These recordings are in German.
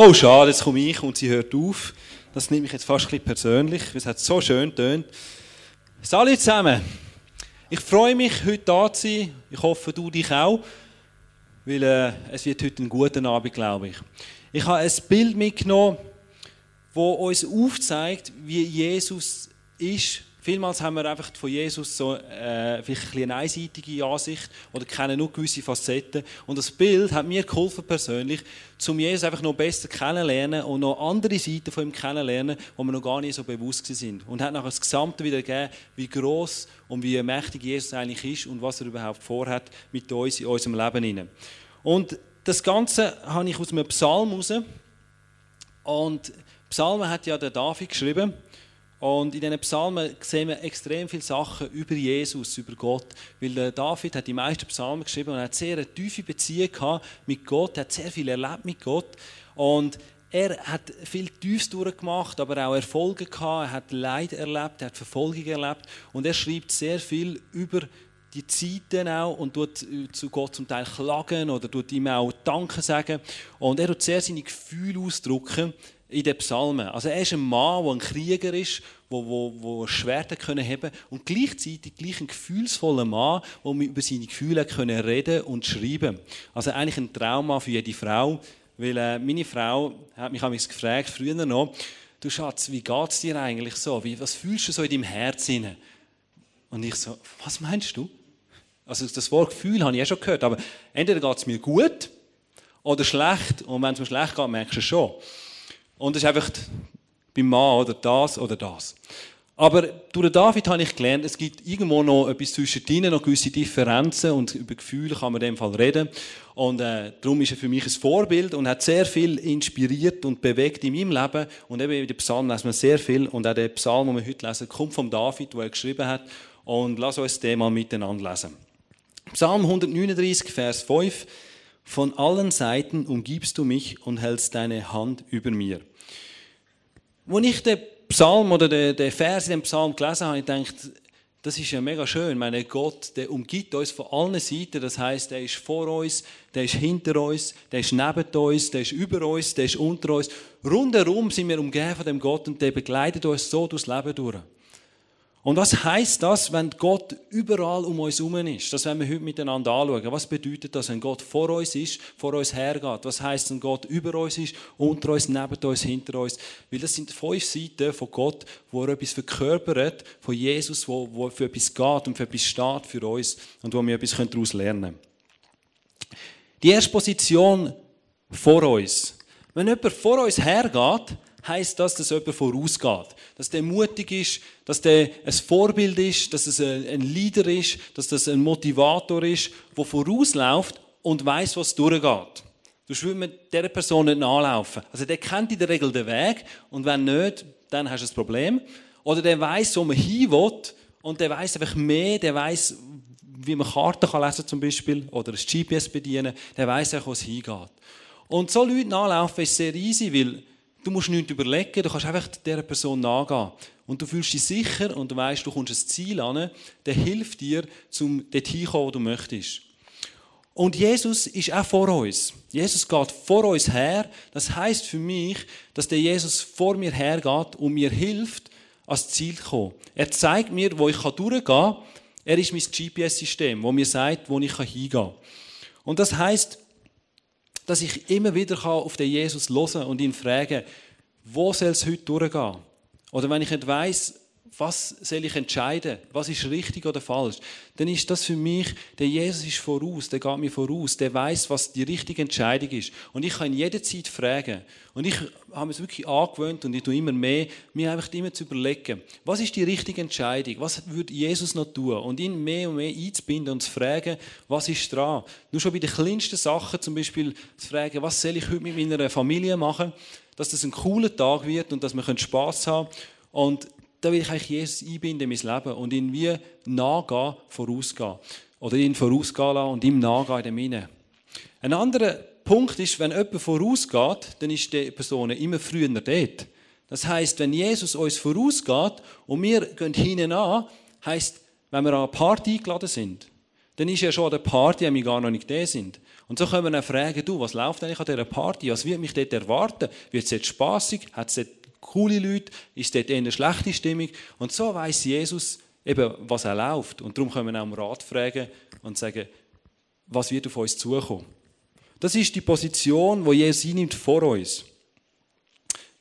Oh, schade, jetzt komme ich und sie hört auf. Das nimmt mich jetzt fast ein bisschen persönlich, weil es hat so schön tönt. Salut zusammen. Ich freue mich, heute da zu sein. Ich hoffe, du dich auch, weil äh, es wird heute ein guter Abend, glaube ich. Ich habe ein Bild mitgenommen, das uns aufzeigt, wie Jesus ist Vielmals haben wir einfach von Jesus so äh, vielleicht ein eine einseitige Ansicht oder kennen nur gewisse Facetten. Und das Bild hat mir geholfen persönlich, um Jesus einfach noch besser kennenlernen und noch andere Seiten von ihm kennenlernen, wo wir noch gar nicht so bewusst sind. Und hat nachher das Gesamte wieder gegeben, wie groß und wie mächtig Jesus eigentlich ist und was er überhaupt vorhat mit uns in unserem Leben. Und das Ganze habe ich aus einem Psalm heraus. Und Psalmen hat ja der David geschrieben. Und in diesen Psalmen sehen wir extrem viele Sachen über Jesus, über Gott. Weil David hat die meisten Psalmen geschrieben und hat sehr eine tiefe Beziehung mit Gott, hat sehr viel erlebt mit Gott. Und er hat viel Tiefes durchgemacht, aber auch Erfolge gehabt. Er hat Leid erlebt, er hat Verfolgung erlebt. Und er schreibt sehr viel über die Zeiten auch und tut zu Gott zum Teil klagen oder tut ihm auch Danke sagen. Und er tut sehr seine Gefühle ausdrücken in den Psalmen. Also er ist ein Mann, der ein Krieger ist, der, der, der Schwerter können haben und gleichzeitig gleich ein gefühlsvoller Mann, der über seine Gefühle können reden und schreiben. Also eigentlich ein Trauma für jede Frau, weil äh, meine Frau hat mich mich gefragt früher noch, du Schatz, wie geht es dir eigentlich so? Wie, was fühlst du so in deinem Herzen? Und ich so, was meinst du? Also das Wort Gefühl habe ich ja schon gehört, aber entweder geht es mir gut oder schlecht und wenn es mir schlecht geht, merkst du es schon. Und es ist einfach beim Mann oder das oder das. Aber durch David habe ich gelernt, es gibt irgendwo noch etwas zwischen ihnen, noch gewisse Differenzen und über Gefühle kann man in dem Fall reden. Und äh, darum ist er für mich ein Vorbild und hat sehr viel inspiriert und bewegt in meinem Leben. Und eben in den Psalmen lesen wir sehr viel. Und auch der Psalm, den wir heute lesen, kommt von David, wo er geschrieben hat. Und lass uns den mal miteinander lesen. Psalm 139, Vers 5. Von allen Seiten umgibst du mich und hältst deine Hand über mir. Als ich den Psalm oder den, den Vers in dem Psalm gelesen habe, ich das ist ja mega schön. Meine Gott, der umgibt uns von allen Seiten. Das heißt, der ist vor uns, der ist hinter uns, der ist neben uns, der ist über uns, der ist unter uns. Rundherum sind wir umgeben von dem Gott und der begleitet uns so durchs Leben durch. Und was heißt das, wenn Gott überall um uns herum ist? Das werden wir heute miteinander anschauen. Was bedeutet das, wenn Gott vor uns ist, vor uns hergeht? Was heißt, wenn Gott über uns ist, unter uns, neben uns, hinter uns? Weil das sind fünf Seiten von Gott, wo er etwas verkörpert, von Jesus, wo, wo für etwas geht und für etwas steht für uns und wo wir etwas daraus lernen können. Die erste Position vor uns. Wenn jemand vor uns hergeht, heißt das, dass jemand vorausgeht. Dass der mutig ist, dass der ein Vorbild ist, dass es ein Leader ist, dass das ein Motivator ist, der vorausläuft und weiß, was durchgeht. Du mit dieser Person nicht nachlaufen. Also der kennt in der Regel den Weg und wenn nicht, dann hast du ein Problem. Oder der weiß, wo man hin will und der weiß einfach mehr, der weiß, wie man Karten kann lesen zum Beispiel oder ein GPS bedienen, der weiß auch, wo es hingeht. Und so Leute nachlaufen ist sehr easy, weil Du musst nichts überlegen, du kannst einfach dieser Person nachgehen. Und du fühlst dich sicher und du weißt, du kommst ein Ziel an, der hilft dir, um dort hinzukommen, wo du möchtest. Und Jesus ist auch vor uns. Jesus geht vor uns her. Das heißt für mich, dass der Jesus vor mir hergeht und mir hilft, ans Ziel zu kommen. Er zeigt mir, wo ich durchgehen kann. Er ist mein GPS-System, wo mir sagt, wo ich hingehen kann. Und das heißt, dass ich immer wieder auf den Jesus hören und ihn fragen, wo soll es heute durchgehen? Oder wenn ich nicht weiss, was soll ich entscheiden? Was ist richtig oder falsch? Dann ist das für mich, der Jesus ist voraus, der geht mir voraus, der weiß, was die richtige Entscheidung ist. Und ich kann in jeder Zeit fragen. Und ich habe es wirklich angewöhnt und ich tue immer mehr, mir einfach immer zu überlegen, was ist die richtige Entscheidung? Was würde Jesus noch tun? Und ihn mehr und mehr einzubinden und zu fragen, was ist dran? Nur schon bei den kleinsten Sachen, zum Beispiel zu fragen, was soll ich heute mit meiner Familie machen, dass das ein cooler Tag wird und dass wir Spaß haben können. Und da will ich eigentlich Jesus einbinden in mein Leben und ihn wie nachgehen, vorausgehen. Oder ihn vorausgehen lassen und ihm nachgehen in dem Innen. Ein anderer Punkt ist, wenn jemand vorausgeht, dann ist die Person immer früher dort. Das heißt, wenn Jesus uns vorausgeht und wir gehen hinten an, heißt, wenn wir an eine Party eingeladen sind, dann ist ja schon an der Party, wenn wir gar noch nicht da sind. Und so können wir dann fragen, du, was läuft eigentlich an dieser Party? Was wird mich dort erwarten? Wird es dort spassig? Hat es dort coole Leute? Ist dort eher eine schlechte Stimmung? Und so weiß Jesus eben, was er läuft. Und darum können wir auch um Rat fragen und sagen, was wird auf uns zukommen? Das ist die Position, wo Jesus einnimmt vor uns.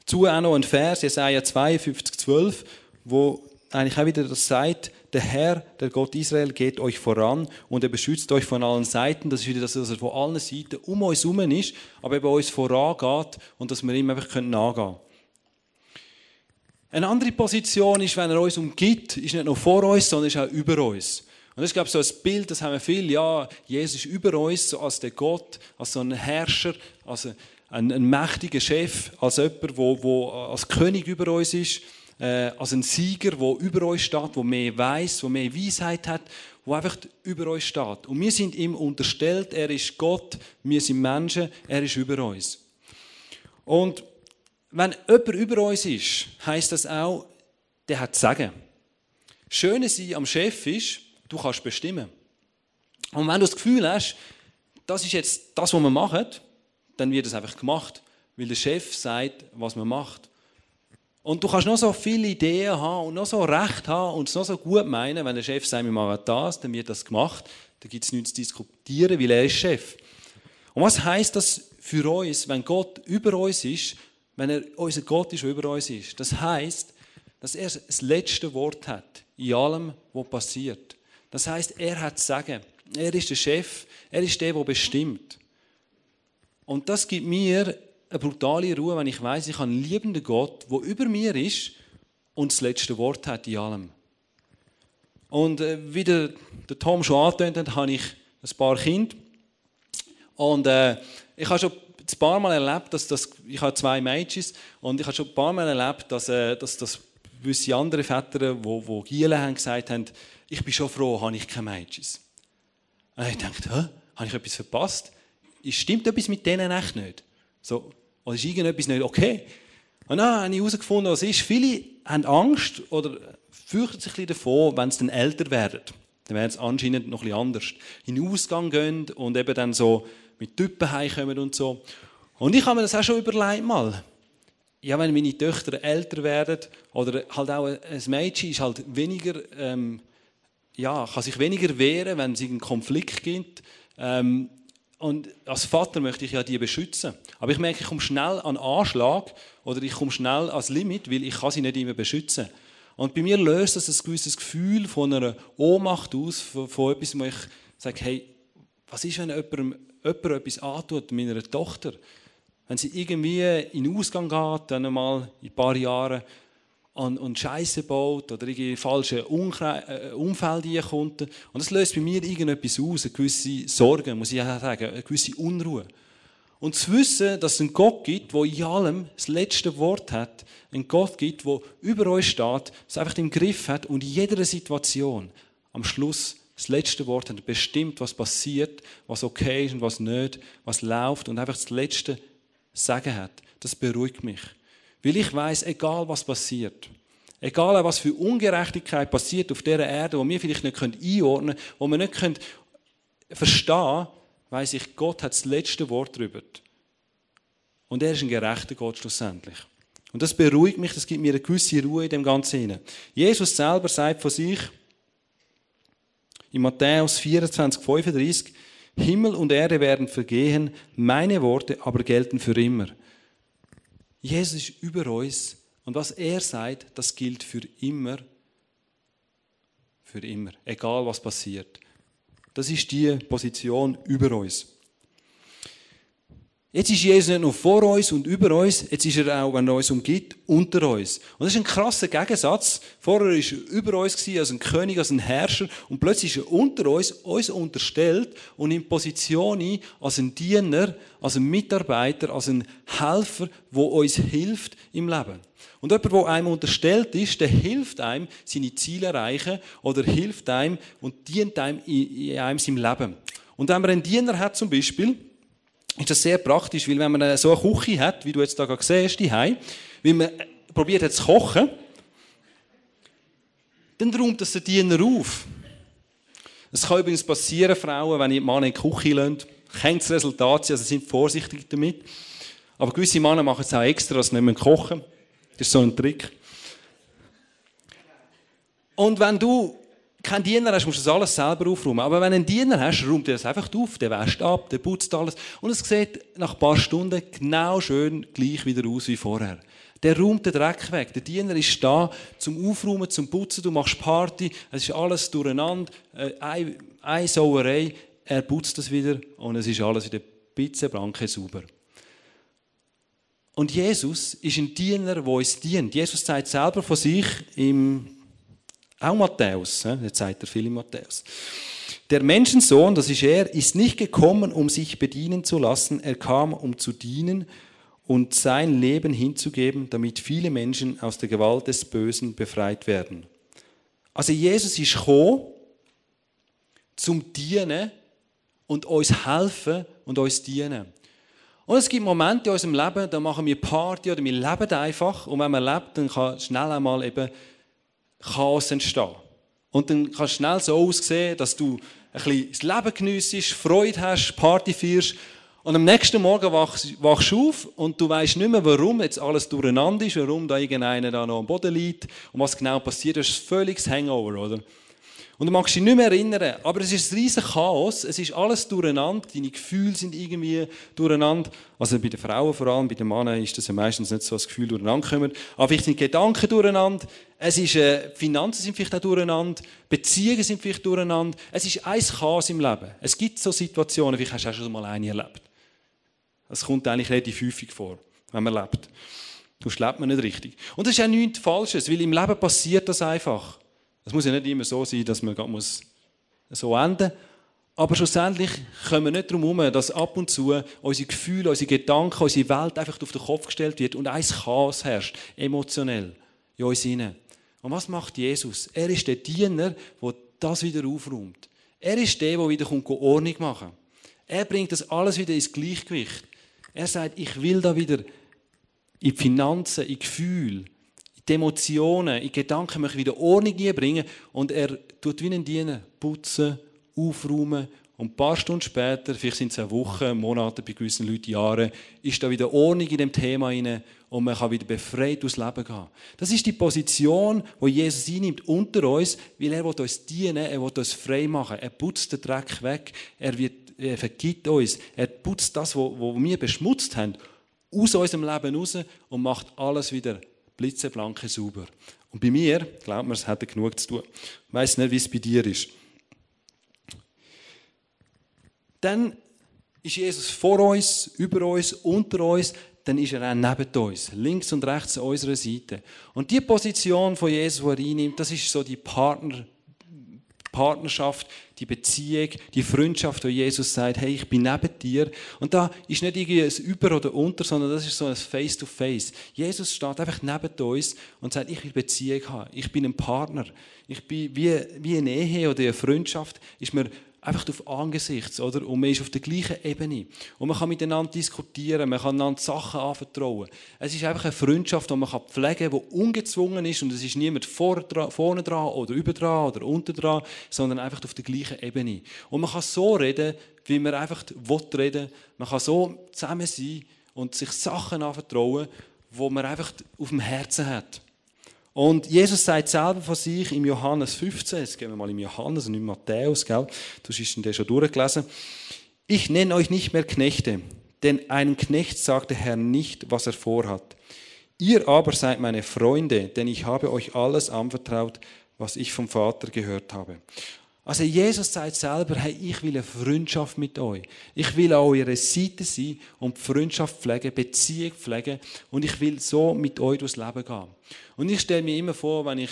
Zu auch noch ein Vers, Jesaja 52, 12, wo eigentlich auch wieder das sagt, der Herr, der Gott Israel, geht euch voran und er beschützt euch von allen Seiten. Das ist wieder, dass er von allen Seiten um uns herum ist, aber bei uns vorangeht und dass wir ihm einfach nachgehen können. Eine andere Position ist, wenn er uns umgibt, ist nicht nur vor uns, sondern ist auch über uns. Und das ist, glaube ich, so ein Bild, das haben wir viel, ja, Jesus ist über uns, so als der Gott, als so ein Herrscher, als ein, ein mächtiger Chef, als jemand, wo, wo als König über uns ist äh, als ein Sieger, der über uns steht, der mehr weiß, der mehr Weisheit hat, der einfach über uns steht. Und wir sind ihm unterstellt, er ist Gott, wir sind Menschen, er ist über uns. Und wenn jemand über uns ist, heißt das auch, der hat zu sagen. Schöne sein am Chef ist, du kannst bestimmen. Und wenn du das Gefühl hast, das ist jetzt das, was wir machen, dann wird es einfach gemacht, weil der Chef sagt, was man macht. Und du kannst noch so viele Ideen haben und noch so Recht haben und es noch so gut meinen, wenn der Chef sagt, wir machen das, dann wird das gemacht. Dann gibt es nichts zu diskutieren, weil er ist Chef. Und was heißt das für uns, wenn Gott über uns ist, wenn er unser Gott ist, der über uns ist? Das heißt, dass er das letzte Wort hat in allem, was passiert. Das heißt, er hat sagen. Er ist der Chef. Er ist der, der bestimmt. Und das gibt mir eine brutale Ruhe, wenn ich weiß, ich habe einen liebenden Gott, der über mir ist und das letzte Wort hat in allem. Und äh, wie der, der Tom schon angetönt hat, habe ich ein paar Kinder. Und äh, ich habe schon ein paar Mal erlebt, dass das, ich habe zwei Mädchen und ich habe schon ein paar Mal erlebt, dass, äh, dass, dass gewisse andere Väter, die, die Gielen haben, gesagt haben, ich bin schon froh, habe ich keine Mädchen. Und ich dachte, habe ich etwas verpasst? Stimmt etwas mit denen echt nicht? So, oder ist irgendetwas nicht okay? Und dann habe ich herausgefunden, was ist. Viele haben Angst oder fürchten sich ein davor, wenn sie dann älter werden. Dann werden sie anscheinend noch ein anders. In den Ausgang gehen und eben dann so mit Typen heimkommen und so. Und ich habe mir das auch schon überlegt mal. Ja, wenn meine Töchter älter werden oder halt auch ein Mädchen ist halt weniger, ähm, ja, kann sich weniger wehren, wenn es einen Konflikt gibt. Ähm, und als Vater möchte ich ja die beschützen. Aber ich merke, ich komme schnell an Anschlag oder ich komme schnell ans Limit, weil ich kann sie nicht immer beschützen. Und bei mir löst das ein gewisses Gefühl von einer Ohnmacht aus, von, von etwas, wo ich sage, hey, was ist, wenn jemandem, jemand etwas antut, meiner Tochter? Wenn sie irgendwie in den Ausgang geht, dann einmal in ein paar Jahren, und, und Scheiße baut oder in falsche äh, Umfeld kommt. Und das löst bei mir irgendetwas aus, eine gewisse Sorge, muss ich sagen, eine gewisse Unruhe. Und zu wissen, dass es einen Gott gibt, der in allem das letzte Wort hat, einen Gott gibt, der über euch steht, es einfach im Griff hat und in jeder Situation am Schluss das letzte Wort hat, bestimmt, was passiert, was okay ist und was nicht, was läuft und einfach das letzte Sagen hat. Das beruhigt mich. Weil ich weiß, egal was passiert, egal was für Ungerechtigkeit passiert auf dieser Erde, wo wir vielleicht nicht einordnen können, wo wir nicht verstehen können, weiß ich, Gott hat das letzte Wort darüber. Und er ist ein gerechter Gott schlussendlich. Und das beruhigt mich, das gibt mir eine gewisse Ruhe in dem Ganzen. Jesus selber sagt von sich in Matthäus 24, 35, Himmel und Erde werden vergehen, meine Worte aber gelten für immer. Jesus ist über uns und was er sagt, das gilt für immer. Für immer, egal was passiert. Das ist die Position über uns. Jetzt ist Jesus nicht nur vor uns und über uns, jetzt ist er auch, wenn er uns umgibt, unter uns. Und das ist ein krasser Gegensatz. Vorher war er über uns als ein König, als ein Herrscher und plötzlich ist er unter uns, uns unterstellt und in Position ein, als ein Diener, als ein Mitarbeiter, als ein Helfer, der uns hilft im Leben. Und jemand, der einem unterstellt ist, der hilft einem, seine Ziele erreichen oder hilft einem und dient einem in einem seinem Leben. Und wenn man einen Diener hat zum Beispiel, ist das sehr praktisch, weil wenn man so eine Küche hat, wie du jetzt da gerade siehst, die weil man probiert hat zu kochen, dann räumt das der Diener auf. Es kann übrigens passieren, Frauen, wenn ihr Mann in die Küche lasst, kennt das Resultat sein, also sind vorsichtig damit. Aber gewisse Männer machen es auch extra, dass sie nicht kochen. Das ist so ein Trick. Und wenn du keinen Diener hast, musst du das alles selber aufräumen. Aber wenn du einen Diener hast, räumt er das einfach auf, der wäscht ab, der putzt alles. Und es sieht nach ein paar Stunden genau schön gleich wieder aus wie vorher. Der räumt den Dreck weg. Der Diener ist da zum Aufräumen, zum Putzen. Du machst Party, es ist alles durcheinander, äh, eine, eine Sauerei. Er putzt das wieder und es ist alles wieder pizzeblanke sauber. Und Jesus ist ein Diener, der uns dient. Jesus sagt selber von sich im auch Matthäus, jetzt sagt er viel in Matthäus. Der Menschensohn, das ist er, ist nicht gekommen, um sich bedienen zu lassen. Er kam, um zu dienen und sein Leben hinzugeben, damit viele Menschen aus der Gewalt des Bösen befreit werden. Also Jesus ist gekommen, zum Dienen und uns helfen und uns dienen. Und es gibt Momente in unserem Leben, da machen wir Party oder wir leben einfach. Und wenn man lebt, dann kann schnell einmal eben Chaos entstehen. Und dann kann es schnell so aussehen, dass du ein bisschen das Leben geniessest, Freude hast, Party feierst und am nächsten Morgen wachst, du auf und du weißt nicht mehr, warum jetzt alles durcheinander ist, warum da irgendeiner da noch am Boden liegt und was genau passiert. Das ist ein völliges Hangover, oder? Und du magst dich nicht mehr erinnern, aber es ist ein riesiges Chaos, es ist alles durcheinander, deine Gefühle sind irgendwie durcheinander. Also bei den Frauen vor allem, bei den Männern ist das ja meistens nicht so, dass das Gefühl durcheinander kommt. Aber vielleicht sind Gedanken durcheinander, es ist, äh, Finanzen sind vielleicht auch durcheinander, Beziehungen sind vielleicht durcheinander. Es ist ein Chaos im Leben. Es gibt so Situationen, vielleicht hast du auch schon mal eine erlebt. Das kommt eigentlich relativ häufig vor, wenn man lebt. Du lebt man nicht richtig. Und das ist auch nichts Falsches, weil im Leben passiert das einfach. Es muss ja nicht immer so sein, dass man muss so enden muss. Aber schlussendlich kommen wir nicht darum herum, dass ab und zu unsere Gefühle, unsere Gedanken, unsere Welt einfach auf den Kopf gestellt wird und ein Chaos herrscht, emotionell, in uns hinein. Und was macht Jesus? Er ist der Diener, der das wieder aufräumt. Er ist der, der wieder Ordnung machen Er bringt das alles wieder ins Gleichgewicht. Er sagt, ich will da wieder in die Finanzen, in Gefühle, die Emotionen, in Gedanken möchte wieder Ordnung bringen und er tut wie ein Diener, putzen, aufräumen und ein paar Stunden später, vielleicht sind es eine Woche, Monate, bei gewissen Leuten Jahre, ist da wieder Ordnung in dem Thema rein und man kann wieder befreit durchs Leben gehen. Das ist die Position, wo Jesus einnimmt unter uns, weil er will uns dienen, er will uns frei machen, er putzt den Dreck weg, er, wird, er vergibt uns, er putzt das, was wir beschmutzt haben, aus unserem Leben raus und macht alles wieder blitzeblanke sauber. Und bei mir, glaubt mir, es hat genug zu tun. Ich weiss nicht, wie es bei dir ist. Dann ist Jesus vor uns, über uns, unter uns, dann ist er auch neben uns, links und rechts an unserer Seite. Und die Position von Jesus, die er einnimmt, das ist so die Partner, Partnerschaft, die Beziehung, die Freundschaft, wo Jesus sagt, hey, ich bin neben dir. Und da ist nicht irgendwie ein Über oder Unter, sondern das ist so ein Face-to-Face. -face. Jesus steht einfach neben uns und sagt, ich will Beziehung haben. Ich bin ein Partner. Ich bin wie, wie eine Ehe oder eine Freundschaft, ist mir einfach auf Angesichts, oder? Und man ist auf der gleichen Ebene. Und man kann miteinander diskutieren, man kann einander Sachen anvertrauen. Es ist einfach eine Freundschaft, die man pflegen kann, die ungezwungen ist und es ist niemand vorne dran oder über dran oder unter dran, sondern einfach auf der gleichen Ebene. Und man kann so reden, wie man einfach reden will. Man kann so zusammen sein und sich Sachen anvertrauen, die man einfach auf dem Herzen hat. Und Jesus sagt selber von sich im Johannes 15, jetzt gehen wir mal im Johannes und im Matthäus, gell? du hast den schon durchgelesen. Ich nenne euch nicht mehr Knechte, denn einem Knecht sagt der Herr nicht, was er vorhat. Ihr aber seid meine Freunde, denn ich habe euch alles anvertraut, was ich vom Vater gehört habe. Also Jesus sagt selber, hey, ich will eine Freundschaft mit euch. Ich will an eurer Seite sein und Freundschaft pflegen, Beziehung pflegen und ich will so mit euch durchs Leben gehen. Und ich stelle mir immer vor, wenn ich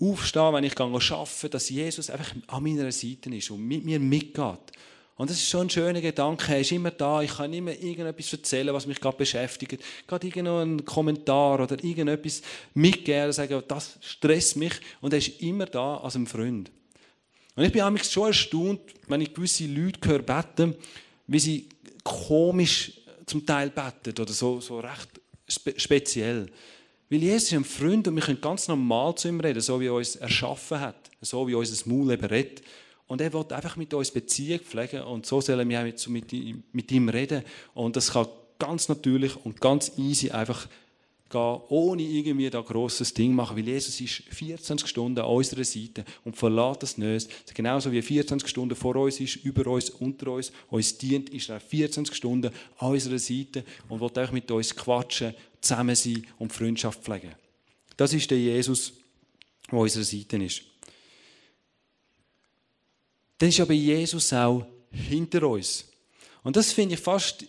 aufstehe, wenn ich arbeite, dass Jesus einfach an meiner Seite ist und mit mir mitgeht. Und das ist schon ein schöner Gedanke. Er ist immer da. Ich kann immer irgendetwas erzählen, was mich gerade beschäftigt. Gerade irgendeinen Kommentar oder irgendetwas mitgeben, sagen, das stresst mich. Und er ist immer da als ein Freund. Und ich bin manchmal schon erstaunt, wenn ich gewisse Leute höre beten, wie sie komisch zum Teil beten oder so, so recht spe speziell. Weil Jesus ist ein Freund und wir können ganz normal zu ihm reden, so wie er uns erschaffen hat, so wie unser Maul eben redet. Und er will einfach mit uns Beziehung pflegen und so sollen wir auch mit, mit, mit ihm reden. Und das kann ganz natürlich und ganz easy einfach gehen, ohne irgendwie da grosses Ding machen, weil Jesus ist 24 Stunden an unserer Seite und verlässt das nicht. Genauso wie er 24 Stunden vor uns ist, über uns, unter uns, uns dient, ist er 24 Stunden an unserer Seite und will auch mit uns quatschen, zusammen sein und Freundschaft pflegen. Das ist der Jesus, der an unserer Seite ist. Dann ist aber Jesus auch hinter uns. Und das finde ich fast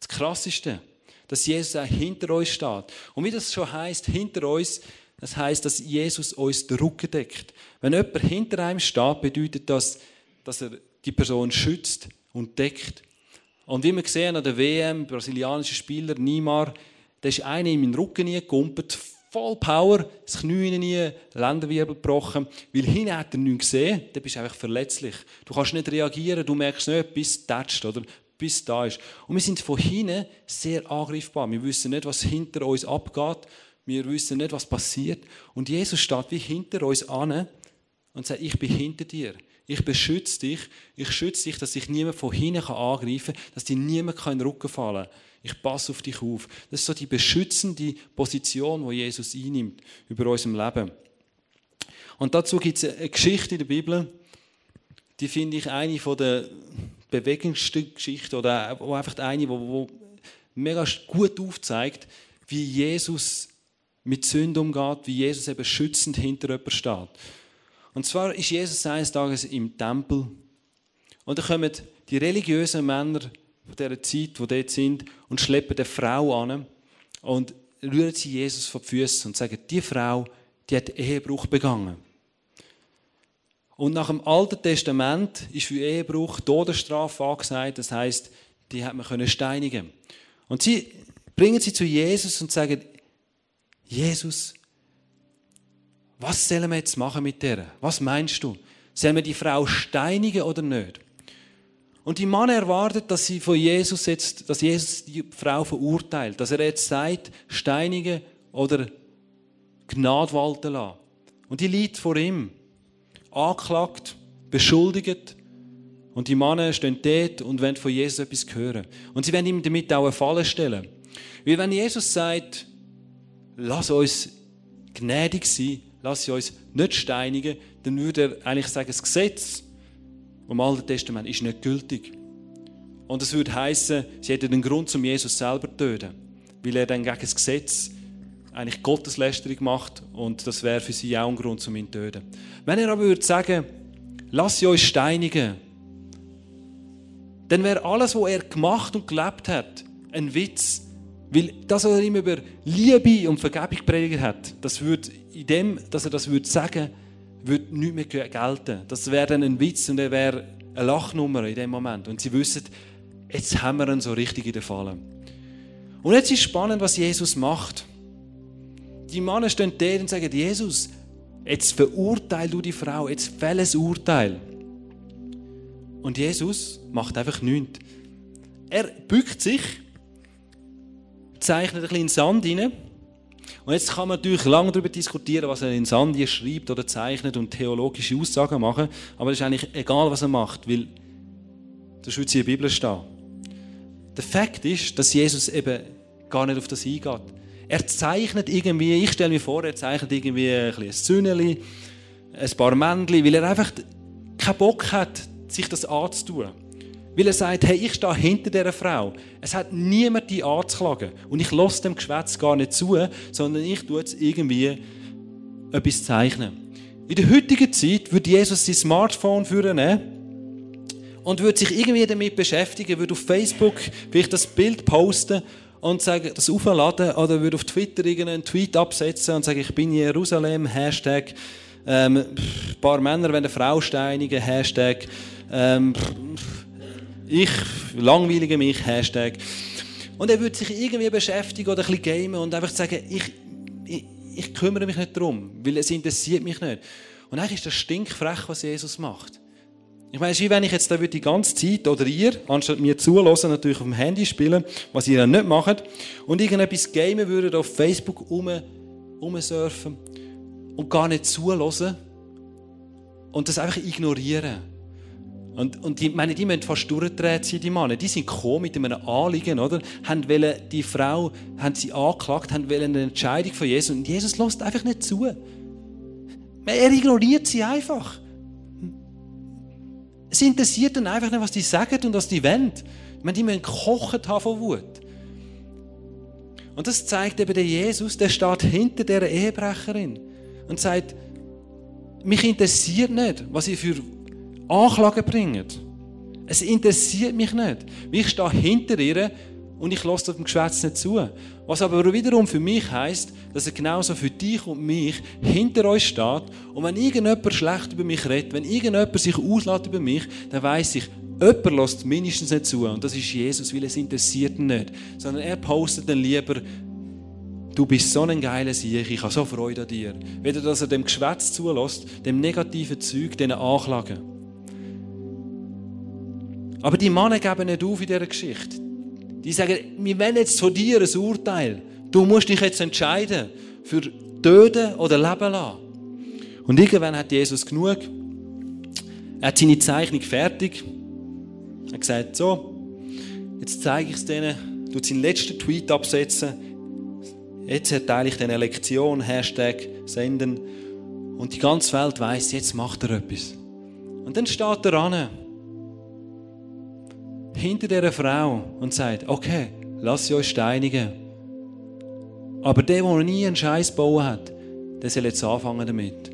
das Krasseste dass Jesus auch hinter uns steht. Und wie das schon heißt, hinter uns, das heißt, dass Jesus uns den Rücken deckt. Wenn jemand hinter einem steht, bedeutet das, dass er die Person schützt und deckt. Und wie wir sehen an der WM, brasilianischer Spieler Neymar, der ist einer in meinen Rücken gekumpelt, voll Power, das Knie nie, Lendenwirbel gebrochen, weil hinten hat er nichts gesehen, dann bist du einfach verletzlich. Du kannst nicht reagieren, du merkst nicht, bis tätscht, oder? Bis da ist. Und wir sind von hinten sehr angreifbar. Wir wissen nicht, was hinter uns abgeht. Wir wissen nicht, was passiert. Und Jesus steht wie hinter uns an und sagt, ich bin hinter dir. Ich beschütze dich. Ich schütze dich, dass sich niemand von hinten angreifen kann, dass dir niemand in den Rücken fallen kann. Ich passe auf dich auf. Das ist so die beschützende Position, die Jesus einnimmt über unserem Leben. Und dazu gibt es eine Geschichte in der Bibel, die finde ich eine der bewegendste Geschichte oder wo einfach eine, wo, wo mega gut aufzeigt, wie Jesus mit Sünde umgeht, wie Jesus eben schützend hinter jemand steht. Und zwar ist Jesus eines Tages im Tempel und da kommen die religiösen Männer von dieser Zeit, die dort sind, und schleppen eine Frau an und rühren sie Jesus vor die Füße und sagen, die Frau, die hat Ehebruch begangen. Und nach dem Alten Testament ist für Ehebruch Todesstrafe angesagt. Das heißt, die hat man können steinigen. Und sie bringen sie zu Jesus und sagen: Jesus, was sollen wir jetzt machen mit der? Was meinst du? Sollen wir die Frau steinigen oder nicht? Und die Mann erwartet, dass sie von Jesus jetzt, dass Jesus die Frau verurteilt, dass er jetzt sagt, steinigen oder Gnade walten lassen. Und die liegt vor ihm angeklagt, beschuldigt. Und die Männer stehen dort und wollen von Jesus etwas hören. Und sie werden ihm damit auch eine Falle stellen. Weil wenn Jesus sagt, lass uns gnädig sein, lass uns nicht steinigen, dann würde er eigentlich sagen, das Gesetz vom Alten Testament ist nicht gültig. Und es würde heißen, sie hätten den Grund, zum Jesus selber zu töten. Weil er dann gegen das Gesetz eigentlich Gotteslästerung macht und das wäre für sie auch ein Grund, um ihn zu töten. Wenn er aber würde sagen, lass sie euch steinigen, dann wäre alles, was er gemacht und gelebt hat, ein Witz. Weil das, was er ihm über Liebe und Vergebung predigt hat, das würde in dem, dass er das würde sagen, würde nicht mehr gelten. Das wäre dann ein Witz und er wäre eine Lachnummer in dem Moment. Und sie wissen, jetzt haben wir ihn so richtig in der Falle. Und jetzt ist spannend, was Jesus macht die Männer stehen dort und sagen, Jesus, jetzt verurteil du die Frau, jetzt fäll ein Urteil. Und Jesus macht einfach nichts. Er bückt sich, zeichnet ein bisschen Sand hinein. Und jetzt kann man natürlich lange darüber diskutieren, was er in Sand hier schreibt oder zeichnet und theologische Aussagen machen. Aber es ist eigentlich egal, was er macht, weil das wird in der Bibel stehen. Der Fakt ist, dass Jesus eben gar nicht auf das eingeht. Er zeichnet irgendwie, ich stelle mir vor, er zeichnet irgendwie ein, ein Zünneli, ein paar Männchen, weil er einfach keinen Bock hat, sich das anzutun. Weil er sagt, hey, ich stehe hinter dieser Frau. Es hat niemand die anzuklagen. Und ich lasse dem Geschwätz gar nicht zu, sondern ich tue jetzt irgendwie etwas zeichnen. In der heutigen Zeit würde Jesus sein Smartphone führen und würde sich irgendwie damit beschäftigen, würde auf Facebook vielleicht das Bild posten und sagen, das aufladen oder würde auf Twitter irgendeinen Tweet absetzen und sagen, ich bin in Jerusalem, Hashtag, ähm, ein paar Männer wollen eine Frau steinigen, Hashtag, ähm, ich langweilige mich, Hashtag. Und er würde sich irgendwie beschäftigen oder ein bisschen gamen und einfach sagen, ich, ich, ich kümmere mich nicht darum, weil es interessiert mich nicht. Und eigentlich ist das stinkfrech, was Jesus macht. Ich meine, wie wenn ich jetzt da die ganze Zeit, oder ihr, anstatt mir zulassen, natürlich auf dem Handy spielen, was ihr dann nicht macht, und irgendetwas gamen würdet, auf Facebook rum, rumsurfen und gar nicht zulassen und das einfach ignorieren. Und, und die, meine, die müssen fast durchgedreht sein, die Männer. Die sind gekommen mit einem Anliegen, oder? Haben wollen, die Frau, haben sie angeklagt, haben wollen eine Entscheidung von Jesus. Und Jesus lässt einfach nicht zu. Er ignoriert sie einfach. Es interessiert dann einfach nicht, was die sagen und was die wollen. Ich meine, die müssen gekocht haben von Wut. Und das zeigt eben der Jesus, der steht hinter der Ehebrecherin und sagt, mich interessiert nicht, was ihr für Anklagen bringt. Es interessiert mich nicht. Ich stehe hinter ihr und ich lasse dem Geschwätz nicht zu. Was aber wiederum für mich heißt, dass er genauso für dich und mich hinter euch steht. Und wenn irgendjemand schlecht über mich redet, wenn irgendjemand sich auslässt über mich, dann weiß ich, jemand lässt mindestens nicht zu. Und das ist Jesus, weil es interessiert ihn nicht. Sondern er postet dann lieber, du bist so ein geiler Sieg, ich habe so Freude an dir. Weder, dass er dem Geschwätz zulässt, dem negativen Zeug, diesen Anklagen. Aber die Männer geben nicht auf in dieser Geschichte. Die sagen, wir wollen jetzt von dir ein Urteil. Du musst dich jetzt entscheiden für Töten oder Leben lassen. Und irgendwann hat Jesus genug. Er hat seine Zeichnung fertig. Er hat gesagt, so, jetzt zeige ich es denen. Du seinen letzten Tweet absetzen. Jetzt erteile ich denen Lektion, Hashtag senden. Und die ganze Welt weiß, jetzt macht er etwas. Und dann steht er an hinter dieser Frau und sagt, okay, lass sie euch steinigen. Aber der, der noch nie einen Scheiß bauen hat, der soll jetzt anfangen damit.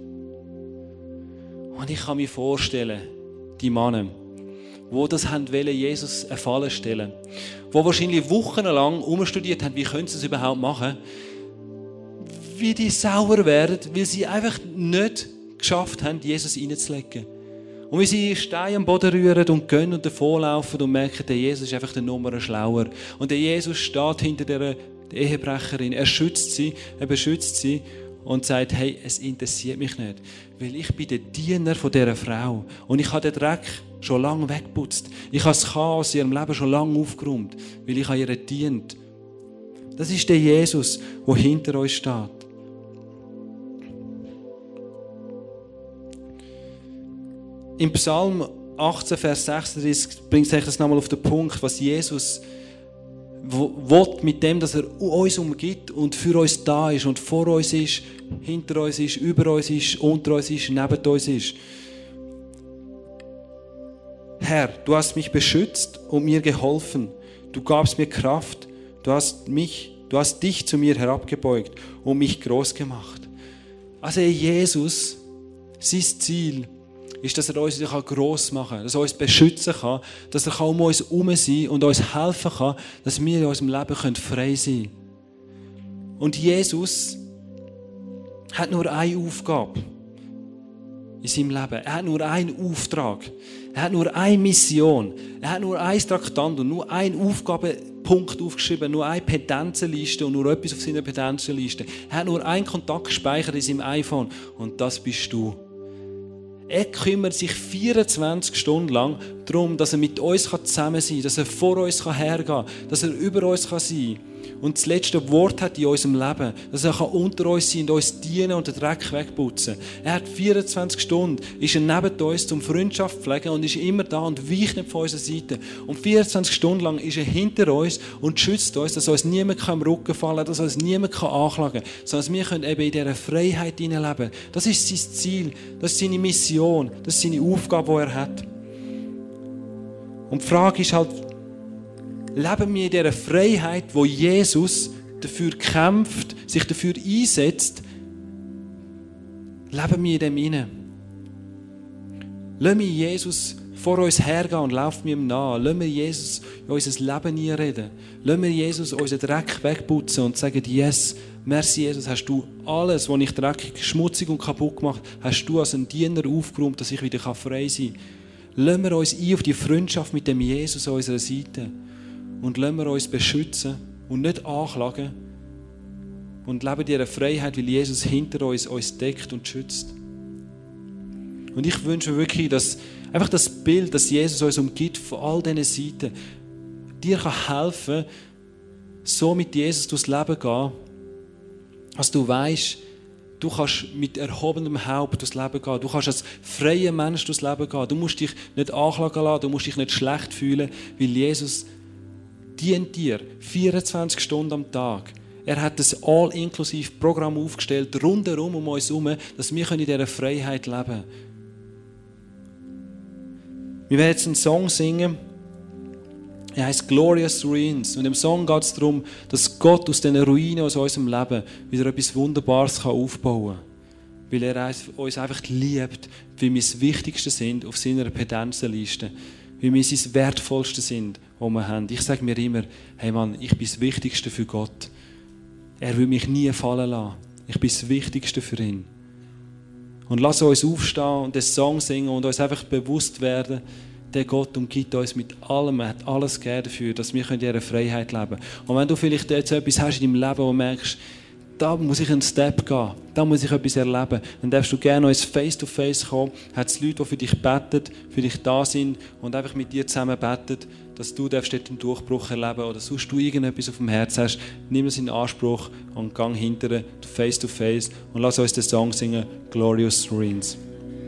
Und ich kann mir vorstellen, die Männer, wo das haben wollen, Jesus erfallen stellen, wo wahrscheinlich wochenlang umstudiert haben, wie können sie es überhaupt machen, wie die sauer werden, weil sie einfach nicht geschafft haben, Jesus reinzulegen. Und wie sie Steine am Boden rühren und gehen und davonlaufen und merken, der Jesus ist einfach der Nummer schlauer. Und der Jesus steht hinter der Ehebrecherin. Er schützt sie, er beschützt sie und sagt, hey, es interessiert mich nicht. Weil ich bin der Diener von dieser Frau. Und ich habe den Dreck schon lange weggeputzt. Ich habe das Chaos in ihrem Leben schon lange aufgeräumt, weil ich an ihr dient. Das ist der Jesus, der hinter euch steht. Im Psalm 18, Vers 36 bringt sich das nochmal auf den Punkt, was Jesus will mit dem, dass er uns umgibt und für uns da ist und vor uns ist, hinter uns ist, über uns ist, unter uns ist, neben uns ist. Herr, du hast mich beschützt und mir geholfen. Du gabst mir Kraft. Du hast mich, du hast dich zu mir herabgebeugt und mich groß gemacht. Also Jesus, sein Ziel ist, dass er uns gross machen kann, dass er uns beschützen kann, dass er um uns herum sein kann und uns helfen kann, dass wir in unserem Leben frei sein können. Und Jesus hat nur eine Aufgabe in seinem Leben. Er hat nur einen Auftrag. Er hat nur eine Mission. Er hat nur ein Traktant und nur einen Aufgabenpunkt aufgeschrieben, nur eine Petenzenliste und nur etwas auf seiner Petenzenliste. Er hat nur einen Kontaktspeicher in seinem iPhone und das bist du. Er kümmert sich 24 Stunden lang darum, dass er mit uns zusammen sein kann, dass er vor uns hergehen kann, dass er über uns sein kann und das letzte Wort hat in unserem Leben, dass er unter uns sein und uns dienen und den Dreck wegputzen. Er hat 24 Stunden, ist er neben uns zum Freundschaft pflegen und ist immer da und weicht nicht von unserer Seite. Und 24 Stunden lang ist er hinter uns und schützt uns, dass uns niemand im Rücken fallen kann, dass uns niemand anklagen kann, sondern wir können eben in dieser Freiheit leben. Das ist sein Ziel, das ist seine Mission, das ist seine Aufgabe, die er hat. Und die Frage ist halt, leben wir in dieser Freiheit, wo Jesus dafür kämpft, sich dafür einsetzt, leben wir in dem inne. Lassen wir Jesus vor uns hergehen und laufen wir ihm nach. Lassen wir Jesus in unser Leben einreden. Lassen wir Jesus unseren Dreck wegputzen und sagen, yes, merci Jesus, hast du alles, was ich dreckig, schmutzig und kaputt gemacht hast du als ein Diener aufgeräumt, dass ich wieder frei sein kann. Lassen wir uns ein auf die Freundschaft mit dem Jesus an unserer Seite und lassen wir uns beschützen und nicht anklagen und leben in dieser Freiheit, weil Jesus hinter uns uns deckt und schützt. Und ich wünsche mir wirklich, dass einfach das Bild, das Jesus uns umgibt, von all diesen Seiten, dir kann helfen, so mit Jesus durchs Leben gehen, dass du weißt, Du kannst mit erhobenem Haupt durchs Leben gehen. Du kannst als freier Mensch durchs Leben gehen. Du musst dich nicht anklagen lassen, du musst dich nicht schlecht fühlen, weil Jesus dient dir 24 Stunden am Tag. Er hat das All-Inklusiv-Programm aufgestellt, rundherum um uns herum, dass wir in dieser Freiheit leben können. Wir werden jetzt einen Song singen, er heißt Glorious Ruins. Und im Song geht es darum, dass Gott aus diesen Ruinen aus unserem Leben wieder etwas Wunderbares aufbauen kann. Weil er uns einfach liebt, wie wir das Wichtigste sind auf seiner Pedenzenliste. Wie wir sein Wertvollste sind, was wir haben. Ich sage mir immer, hey Mann, ich bin das Wichtigste für Gott. Er will mich nie fallen lassen. Ich bin das Wichtigste für ihn. Und lass uns aufstehen und den Song singen und uns einfach bewusst werden, der Gott umgibt uns mit allem, er hat alles gegeben dafür, dass wir in dieser Freiheit leben können. Und wenn du vielleicht jetzt etwas hast in deinem Leben, wo du merkst, da muss ich einen Step gehen, da muss ich etwas erleben, dann darfst du gerne uns Face-to-Face kommen. Hat es Leute, die für dich beten, für dich da sind und einfach mit dir zusammen beten, dass du darfst dort einen Durchbruch erleben oder sonst du irgendetwas auf dem Herz hast, nimm es in Anspruch und gang hinterher Face-to-Face und lass uns den Song singen, Glorious Ruins.